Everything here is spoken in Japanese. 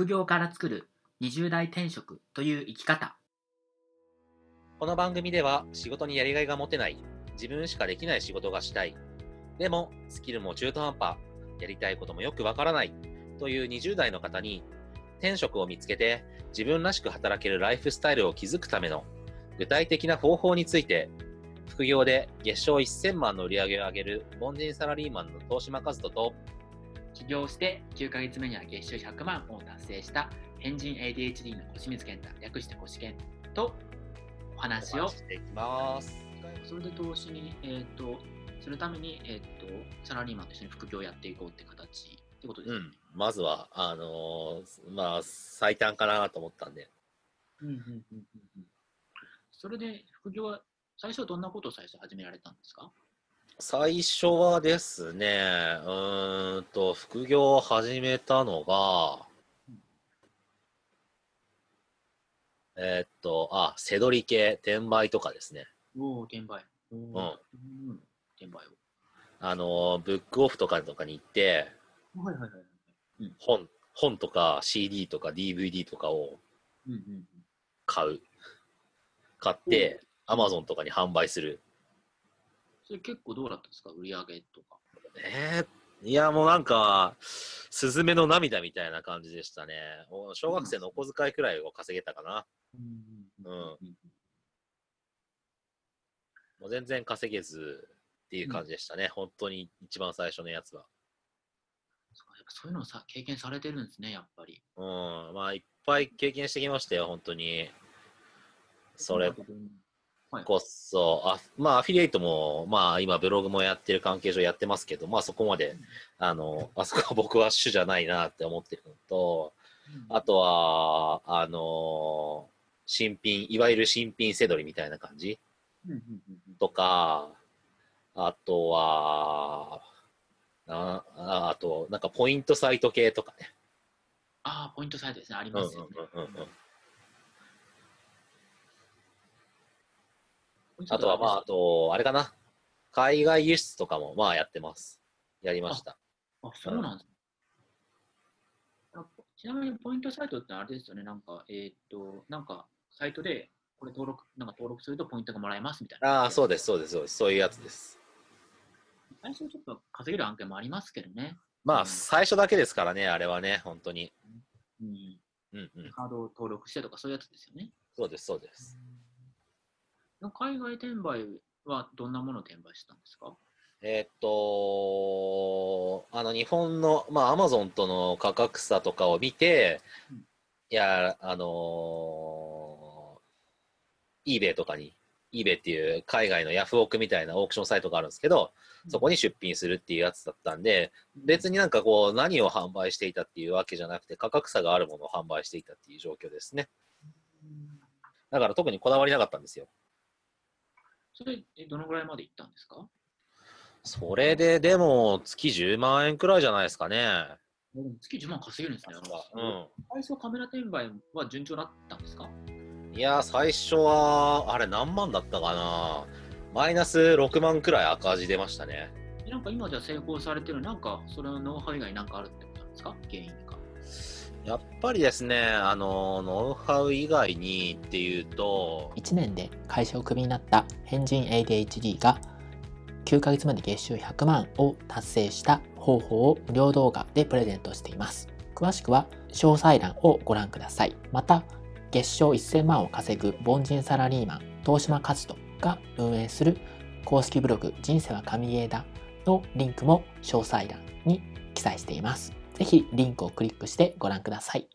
副業から作る20代転職という生き方。この番組では仕事にやりがいが持てない、自分しかできない仕事がしたい、でもスキルも中途半端、やりたいこともよくわからないという20代の方に転職を見つけて自分らしく働けるライフスタイルを築くための具体的な方法について副業で月賞1000万の売り上げを上げる凡人サラリーマンの東島和人と起業して9ヶ月目には月収100万を達成した変人 ADHD の越水健太略して越健とお話をしていきます。それで投資に、えー、とするために、えー、とサラリーマンと一緒に副業をやっていこうって形ってことですね。うん、まずは、あのーまあ、最短かなと思ったんで、うんうんうんうんうんそれで副業は最初はどんなことを最初始められたんですか？最初はですね、うーんと、副業を始めたのが、えーっと、あ、せどり系、転売とかですね。おお、転売。うんうん転売あの、ブックオフとかとかに行って、を。はいはいはい。本、本とか CD とか DVD とかをうんうんうん買う。買って、Amazon とかに販売する。それ結構どうだったんですか？売り上げとか。えー、いや、もうなんか、スズメの涙みたいな感じでしたね。お小学生のお小遣いくらいを稼げたかな。うんうんもう全然稼げずっていう感じでしたね。本当に一番最初のやつは。そうかやっぱそういうのをさ経験されてるんですね、やっぱり。うん。まあ、いっぱい経験してきましたよ、本当に。それはい。こそ、あまあ、アフィリエイトも、まあ、今、ブログもやってる関係上やってますけど、まあ、そこまで、あの、あそこは僕は主じゃないなって思ってるのと、あとは、あの新品、いわゆる新品せどりみたいな感じうんうんうんうんとか、あとは、あああと、なんかポイントサイト系とかね。ああ、ポイントサイトですね、ありうんうんますよね。うんうんうんポイントサイトあとは、まあ、あと、あれかな。海外輸出とかも、まあ、やってます。やりました。あ、そうなんですねあちなみにポイントサイトってあれですよね、なんか、えーっと、なんか、サイトで、これ登録、なんか登録するとポイントがもらえますみたいな。ああ、そうです、そうです、そうです。そういうやつです。最初ちょっと稼げる案件もありますけどね。まあ、うん最初だけですからね、あれはね、本当に。うん。うんうん。カードを登録してとかそういうやつですよね。そうです、そうです。海外転売はどんなものを転売したんですか？えーっと、あの、日本の、まあ、アマゾンとの価格差とかを見てうん、いや、あのー、eBay とかに、eBay っていう海外のヤフオクみたいなオークションサイトがあるんですけど、そこに出品するっていうやつだったんで、別になんかこう、何を販売していたっていうわけじゃなくて、価格差があるものを販売していたっていう状況ですね。うん。だから特にこだわりなかったんですよ。それ、えどのぐらいまで行ったんですか？それで、でも、月10万円くらいじゃないですかね。月10万稼げるんですね。うん。最初カメラ転売は順調だったんですか？いや、最初は、あれ何万だったかな。マイナス6万くらい赤字出ましたね。えなんか今じゃ成功されてる、なんかそれのノウハウ以外になんかあるってことなんですか？原因が。やっぱりですね、あの、ノウハウ以外にっていうと、1年で会社をクビになった変人 ADHD が9ヶ月まで月収100万を達成した方法を無料動画でプレゼントしています。詳しくは詳細欄をご覧ください。また、月賞1000万を稼ぐ凡人サラリーマン、東島勝人が運営する公式ブログ人生は神ゲーだのリンクも詳細欄に記載しています。ぜひリンクをクリックしてご覧ください。